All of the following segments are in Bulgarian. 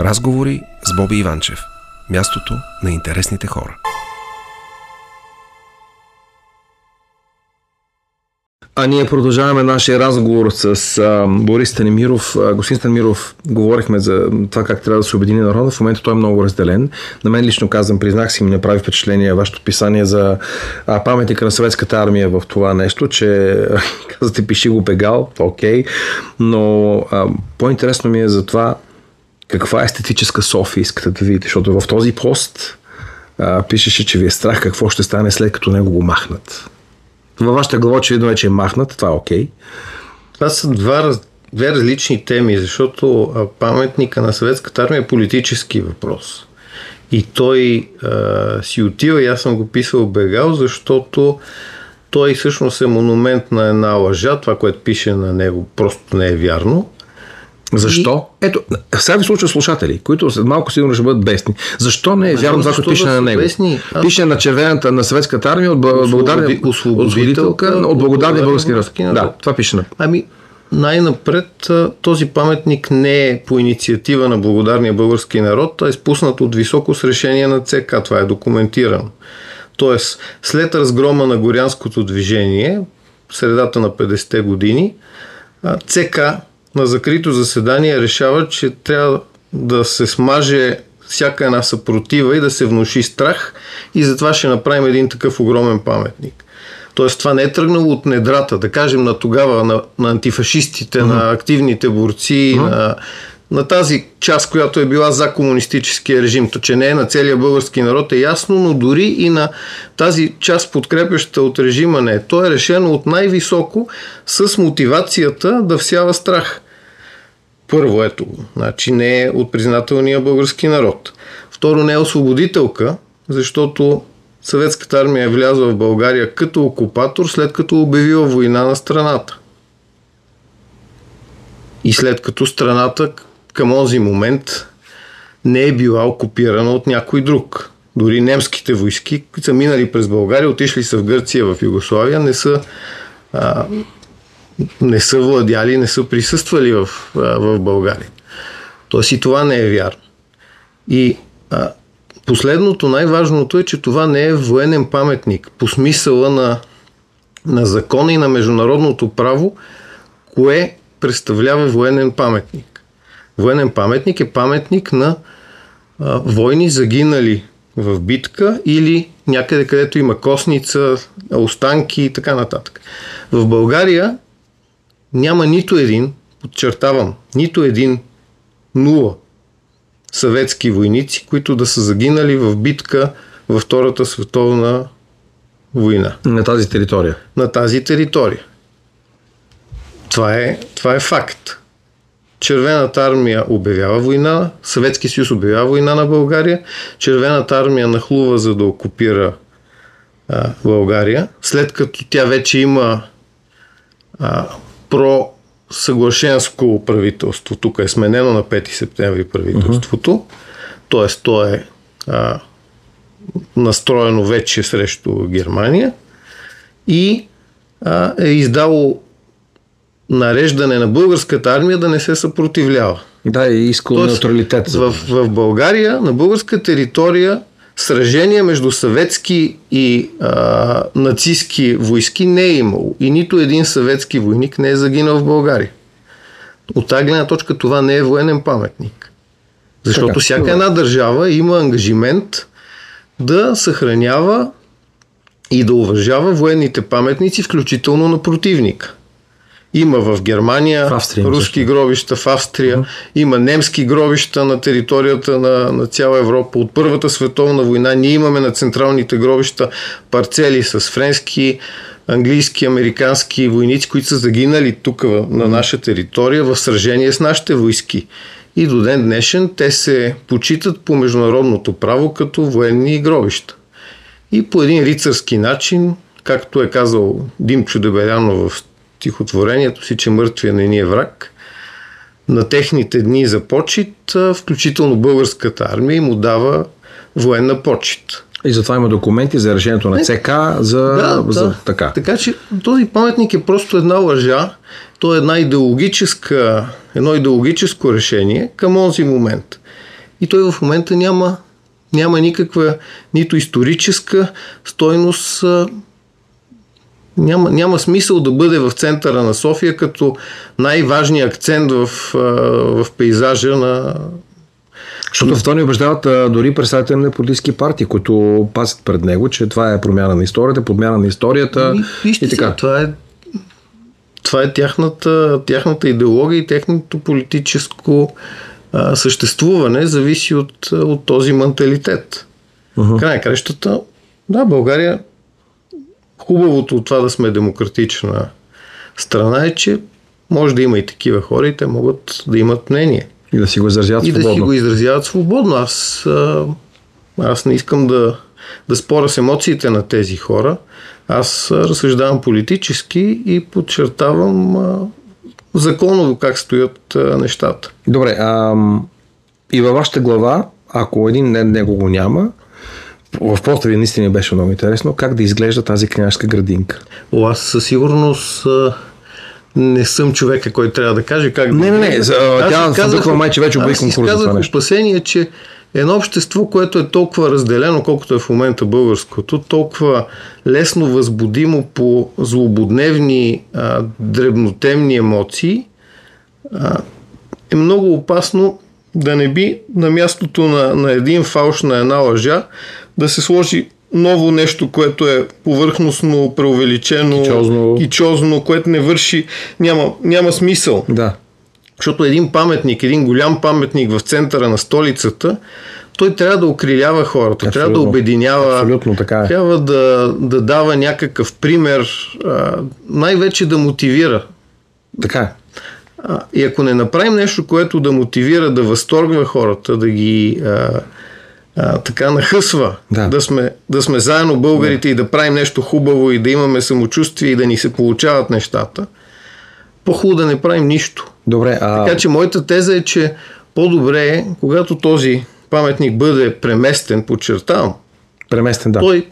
Разговори с Боби Иванчев. Мястото на интересните хора. А ние продължаваме нашия разговор с а, Борис Станимиров. А, господин Станимиров, говорихме за това как трябва да се обедини народа. В момента той е много разделен. На мен лично казвам, признах си, ми направи впечатление вашето писание за а, паметника на съветската армия в това нещо, че казвате пиши го пегал, окей, но а, по-интересно ми е за това каква естетическа София искате да видите, защото в този пост а, пишеше, че ви е страх какво ще стане след като него го махнат. Във вашата глава очевидно вече е махнат, това е окей. Okay. Това са два, две различни теми, защото паметника на съветската армия е политически въпрос. И той а, си отива, и аз съм го писал бегал, защото той всъщност е монумент на една лъжа, това, което пише на него, просто не е вярно. Защо? И... Ето, сега ви случва слушатели, които след малко сигурно ще бъдат бесни. Защо не е вярно това, което пише да на него? Бесни? Аз... Пише на червената на съветската армия от благодарния освободителка, от благодарния български народ. Да, това пише на. Ами, най-напред този паметник не е по инициатива на благодарния български народ, а е спуснат от високо с решение на ЦК. Това е документирано. Тоест, след разгрома на горянското движение, в средата на 50-те години, ЦК на закрито заседание решава, че трябва да се смаже всяка една съпротива и да се внуши страх и затова ще направим един такъв огромен паметник. Тоест това не е тръгнало от недрата, да кажем на тогава, на, на антифашистите, uh-huh. на активните борци, uh-huh. на, на тази част, която е била за комунистическия режим. То, че не е на целия български народ е ясно, но дори и на тази част подкрепяща от режима не е. То е решено от най-високо с мотивацията да всява страх. Първо, ето, значи не е от признателния български народ. Второ, не е освободителка, защото съветската армия е влязла в България като окупатор, след като обявила война на страната. И след като страната към този момент не е била окупирана от някой друг. Дори немските войски, които са минали през България, отишли са в Гърция, в Югославия, не са а, не са владяли, не са присъствали в, в България. Тоест и това не е вярно. И а, последното, най-важното е, че това не е военен паметник по смисъла на, на закона и на международното право, кое представлява военен паметник. Военен паметник е паметник на а, войни загинали в битка или някъде където има косница, останки и така нататък. В България няма нито един, подчертавам, нито един нула съветски войници, които да са загинали в битка във Втората световна война. На тази територия. На тази територия. Това е, това е факт. Червената армия обявява война, Съветски съюз обявява война на България, Червената армия нахлува за да окупира а, България, след като тя вече има а, про съглашенско правителство. Тук е сменено на 5 септември правителството. Uh-huh. Тоест, то е а, настроено вече срещу Германия и а, е издало нареждане на българската армия да не се съпротивлява. Да, и искал неутралитет. В, в България, на българска територия, сражения между съветски и а, нацистски войски не е имало. И нито един съветски войник не е загинал в България. От тази гледна точка това не е военен паметник. Защото така, всяка една държава има ангажимент да съхранява и да уважава военните паметници, включително на противника. Има в Германия в Австрия, руски също. гробища, в Австрия, uh-huh. има немски гробища на територията на, на цяла Европа. От Първата световна война ние имаме на централните гробища парцели с френски, английски, американски войници, които са загинали тук на наша територия в сражение с нашите войски. И до ден днешен те се почитат по международното право като военни гробища. И по един рицарски начин, както е казал Димчо Дебелянов в стихотворението си, че мъртвия не ни е враг, на техните дни за почет, включително българската армия му дава военна почет. И затова има документи за решението на ЦК за, да, за да. така. Така че този паметник е просто една лъжа. То е една идеологическа, едно идеологическо решение към онзи момент. и той в момента няма, няма никаква нито историческа стойност, няма, няма смисъл да бъде в центъра на София като най-важният акцент в, в пейзажа на, Защото в това ни убеждават а, дори представители на политически партии, които пасят пред него, че това е промяна на историята, подмяна на историята И, и така. Сега, това е, това е тяхната, тяхната идеология и техното политическо а, съществуване зависи от, от този менталитет. Uh-huh. Край на кращата, да, България, хубавото от това да сме демократична страна е, че може да има и такива хора и те могат да имат мнение. И да си го изразяват И да свободно. си го изразяват свободно. Аз, аз не искам да, да споря с емоциите на тези хора. Аз разсъждавам политически и подчертавам законово как стоят нещата. Добре, ам, и във вашата глава, ако един ден него го няма, в поста ви наистина беше много интересно, как да изглежда тази княжска градинка. О, аз със сигурност не съм човека, който трябва да каже как Не, да не, не, Аз тя Фандъкова май, че вече обяви конкурс за това нещо. опасение, че едно общество, което е толкова разделено, колкото е в момента българското, толкова лесно възбудимо по злободневни, а, дребнотемни емоции, а, е много опасно да не би на мястото на, на един фалш, на една лъжа, да се сложи ново нещо, което е повърхностно, преувеличено, Кичозно. кичозно което не върши, няма, няма смисъл. Да. Защото един паметник, един голям паметник в центъра на столицата, той трябва да окрилява хората, трябва да Абсолютно. обединява, Абсолютно така е. трябва да, да дава някакъв пример, най-вече да мотивира. Така е. А, и ако не направим нещо, което да мотивира, да възторгва хората, да ги а, а, така нахъсва, Да. да, сме, да сме заедно българите и да правим нещо хубаво и да имаме самочувствие и да ни се получават нещата, по-хубаво да не правим нищо. Добре, а... Така че моята теза е, че по-добре е, когато този паметник бъде преместен, подчертавам, Преместен, да. той,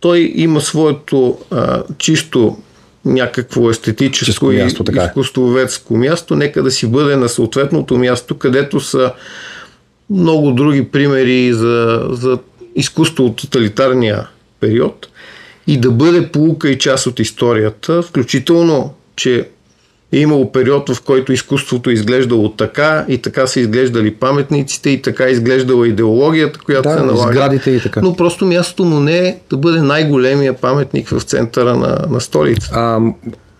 той има своето а, чисто някакво естетическо място, и е. изкуствоведско място, нека да си бъде на съответното място, където са много други примери за, за изкуство от тоталитарния период и да бъде полука и част от историята, включително, че е имало период, в който изкуството изглеждало така и така са изглеждали паметниците и така изглеждала идеологията, която Да, се налага. сградите и така. Но просто мястото му не е да бъде най-големия паметник в центъра на, на столица. А,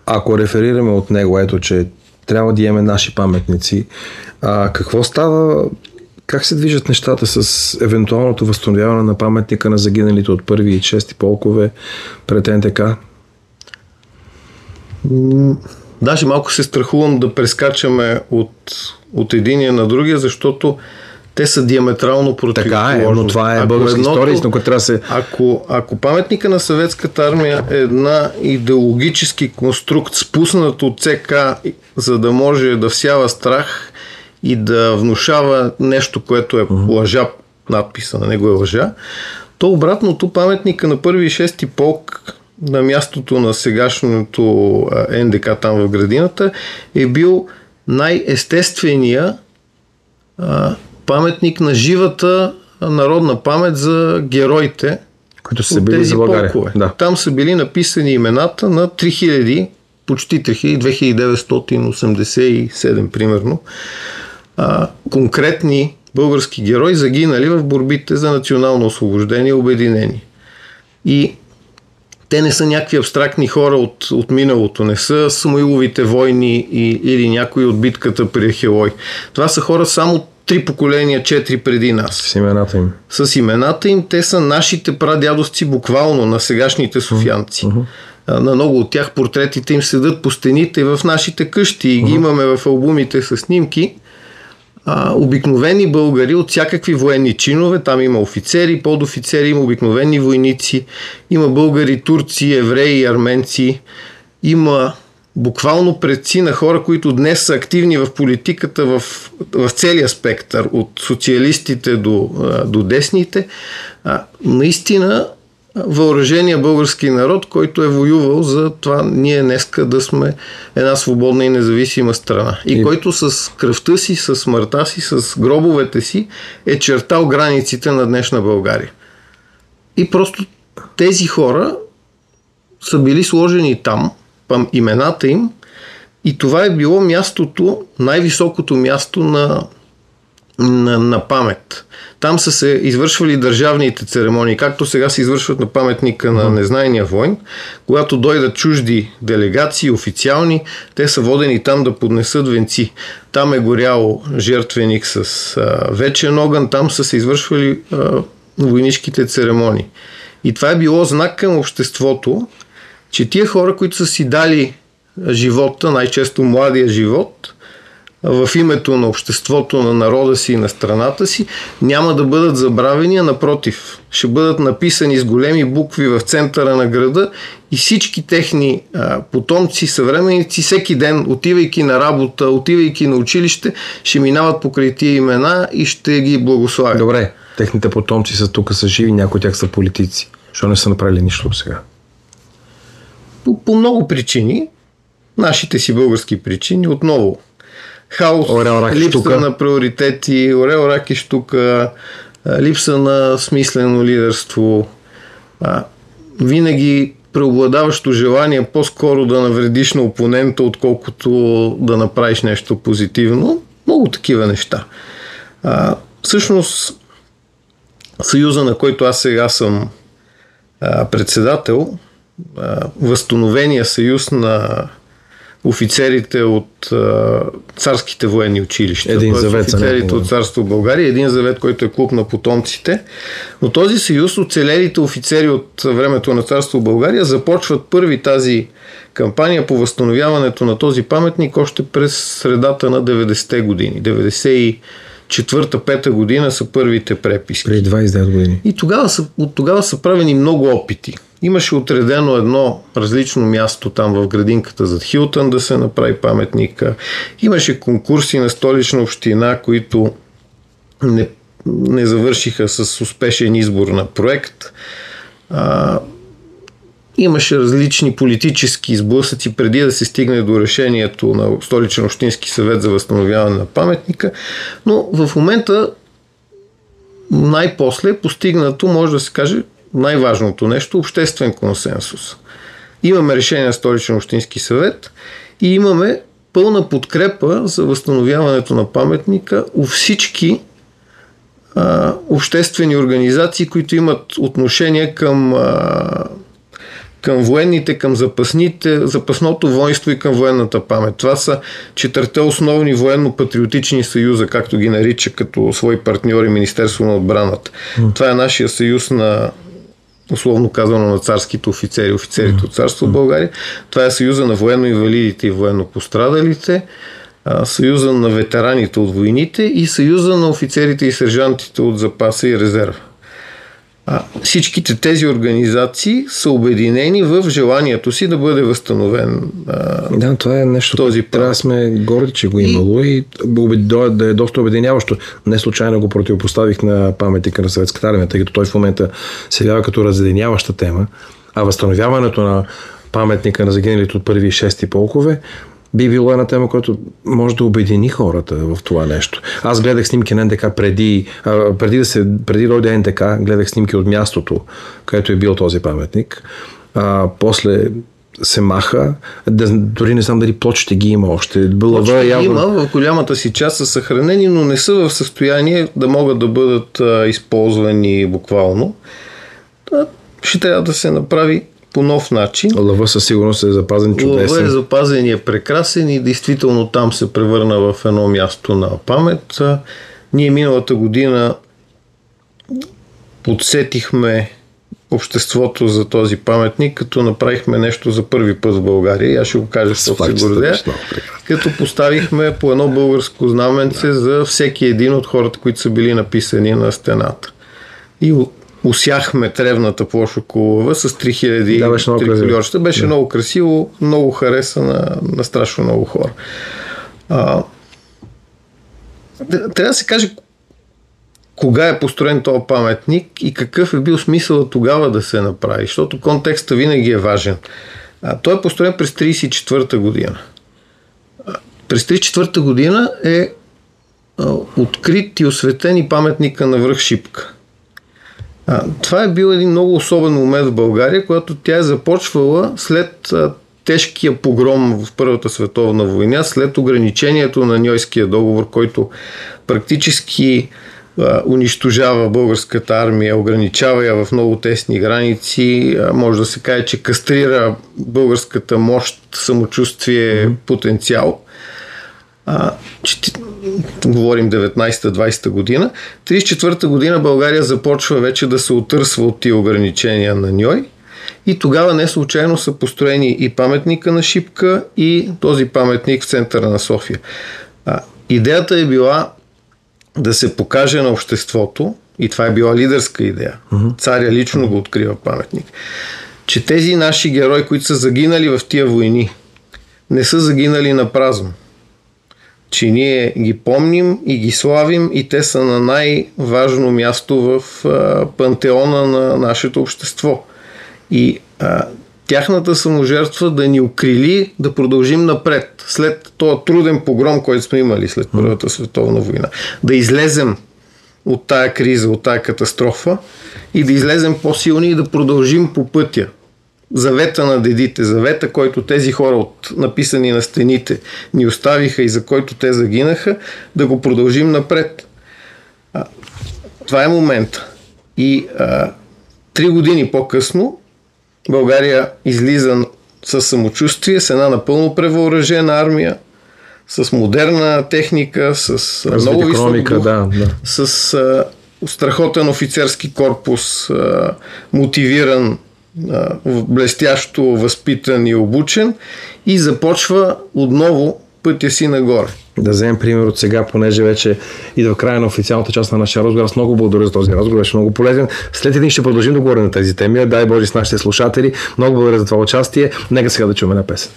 ако реферираме от него, ето, че трябва да имаме наши паметници, а, какво става, как се движат нещата с евентуалното възстановяване на паметника на загиналите от първи и шести полкове пред НТК? Даже малко се страхувам да прескачаме от, от единия на другия, защото те са диаметрално противоположни. Така е, но това е Ако българска едното- история, която трябва се... Ако, ако паметника на съветската армия е една идеологически конструкт, спуснат от ЦК, за да може да всява страх и да внушава нещо, което е лъжа, надписа на него е лъжа, то обратното паметника на първи и шести полк на мястото на сегашното НДК там в градината е бил най-естествения паметник на живата народна памет за героите които са били за България. полкове. Да. Там са били написани имената на 3000, почти 3000, 2987 примерно, а, конкретни български герои загинали в борбите за национално освобождение и обединение. И те не са някакви абстрактни хора от, от миналото, не са Самуиловите войни и, или някои от битката при Ахелой. Това са хора само три поколения, четири преди нас С имената им. с имената им, те са нашите прадядовци буквално на сегашните софианци. А, На много от тях портретите им седат по стените в нашите къщи и ги имаме в албумите с снимки. А, обикновени българи от всякакви военни чинове, там има офицери, подофицери, има обикновени войници, има българи, турци, евреи, арменци, има буквално предци на хора, които днес са активни в политиката в, в целия спектър, от социалистите до, до десните. А, наистина въоръжения български народ, който е воювал за това ние днеска да сме една свободна и независима страна. И, и който с кръвта си, с смъртта си, с гробовете си е чертал границите на днешна България. И просто тези хора са били сложени там, имената им, и това е било мястото, най-високото място на, на, на памет. Там са се извършвали държавните церемонии, както сега се извършват на паметника на незнайния войн. Когато дойдат чужди делегации, официални, те са водени там да поднесат венци. Там е горял жертвеник с а, вечен огън, там са се извършвали а, войнишките церемонии. И това е било знак към обществото, че тия хора, които са си дали живота, най-често младия живот, в името на обществото, на народа си и на страната си, няма да бъдат забравени, а напротив, ще бъдат написани с големи букви в центъра на града и всички техни а, потомци, съвременници, всеки ден, отивайки на работа, отивайки на училище, ще минават покрай тия имена и ще ги благославят. Добре, техните потомци са тук, са живи, някои от тях са политици. Защо не са направили нищо сега? По, по много причини, нашите си български причини, отново хаос, Орел, рак, липса штука. на приоритети, орел, рак и штука, липса на смислено лидерство, винаги преобладаващо желание по-скоро да навредиш на опонента, отколкото да направиш нещо позитивно. Много такива неща. А, всъщност, съюза, на който аз сега съм а, председател, а, възстановения съюз на офицерите от а, царските военни училища. Един завет за Офицерите от царство България, един завет, който е клуб на потомците. Но този съюз, оцелелите офицери от времето на царство България, започват първи тази кампания по възстановяването на този паметник още през средата на 90-те години. 94-5 година са първите преписки. Преди 29 години. И тогава са, от тогава са правени много опити. Имаше отредено едно различно място там в градинката зад Хилтън да се направи паметника. Имаше конкурси на столична община, които не, не завършиха с успешен избор на проект. А, имаше различни политически сблъсъци преди да се стигне до решението на столичен общински съвет за възстановяване на паметника. Но в момента най-после е постигнато, може да се каже, най-важното нещо обществен консенсус. Имаме решение на Столичен общински съвет и имаме пълна подкрепа за възстановяването на паметника у всички а, обществени организации, които имат отношение към, а, към военните, към запасните, запасното воинство и към военната памет. Това са четирите основни военно-патриотични съюза, както ги нарича като свои партньори Министерство на отбраната. Mm. Това е нашия съюз на условно казано на царските офицери, офицерите от царство България. Това е съюза на военно-инвалидите и военно-пострадалите, съюза на ветераните от войните и съюза на офицерите и сержантите от запаса и резерва. А, всичките тези организации са обединени в желанието си да бъде възстановен а, Да, това е нещо, този трябва да сме горди, че го е имало и, и да е доста обединяващо. Не случайно го противопоставих на паметника на съветската армия, тъй като той в момента се явява като разединяваща тема, а възстановяването на паметника на загиналите от първи и шести полкове би било една тема, която може да обедини хората в това нещо. Аз гледах снимки на НДК преди, а, преди да се, преди дойде НДК, гледах снимки от мястото, където е бил този паметник. А, после се маха, да, дори не знам дали плочите ги има още. Плочите явно... има, в голямата си част са съхранени, но не са в състояние да могат да бъдат а, използвани буквално. Да, ще трябва да се направи по нов начин. Лъва със сигурност е запазен чудесен. Лъва е запазен и е прекрасен и действително там се превърна в едно място на памет. Ние миналата година подсетихме обществото за този паметник, като направихме нещо за първи път в България. И аз ще го кажа, защото се гордея. Като поставихме по едно българско знаменце да. за всеки един от хората, които са били написани на стената. И усяхме тревната площ около с 3000 да, беше много триколиорчета. Беше да. много красиво, много хареса на, на страшно много хора. А, трябва да се каже кога е построен този паметник и какъв е бил смисъл тогава да се направи, защото контекста винаги е важен. А, той е построен през 1934 година. А, през 1934 година е а, открит и осветен и паметника на връх Шипка. А, това е бил един много особен момент в България, когато тя е започвала след а, тежкия погром в Първата световна война, след ограничението на Ньойския договор, който практически унищожава българската армия, ограничава я в много тесни граници, може да се каже, че кастрира българската мощ, самочувствие, mm-hmm. потенциал. А, че, говорим 19-20 година. 34-та година България започва вече да се отърсва от тия ограничения на Ньой. И тогава не случайно са построени и паметника на Шипка и този паметник в центъра на София. А, идеята е била да се покаже на обществото, и това е била лидерска идея, uh-huh. царя лично го открива паметник, че тези наши герои, които са загинали в тия войни, не са загинали на празно. Че ние ги помним и ги славим и те са на най-важно място в а, пантеона на нашето общество. И а, тяхната саможертва да ни укрили да продължим напред, след този труден погром, който сме имали след Първата световна война. Да излезем от тая криза, от тая катастрофа и да излезем по-силни и да продължим по пътя. Завета на дедите, завета, който тези хора от написани на стените ни оставиха и за който те загинаха, да го продължим напред. А, това е момента. И а, три години по-късно България излиза с самочувствие, с една напълно превъоръжена армия, с модерна техника, с Развит много висок дух, да, да. с а, страхотен офицерски корпус, а, мотивиран, блестящо възпитан и обучен и започва отново пътя си нагоре. Да вземем пример от сега, понеже вече и в края на официалната част на нашия разговор. Аз много благодаря за този разговор, беше много полезен. След един ще продължим да говорим на тези теми. Дай Боже с нашите слушатели. Много благодаря за това участие. Нека сега да чуем на песен.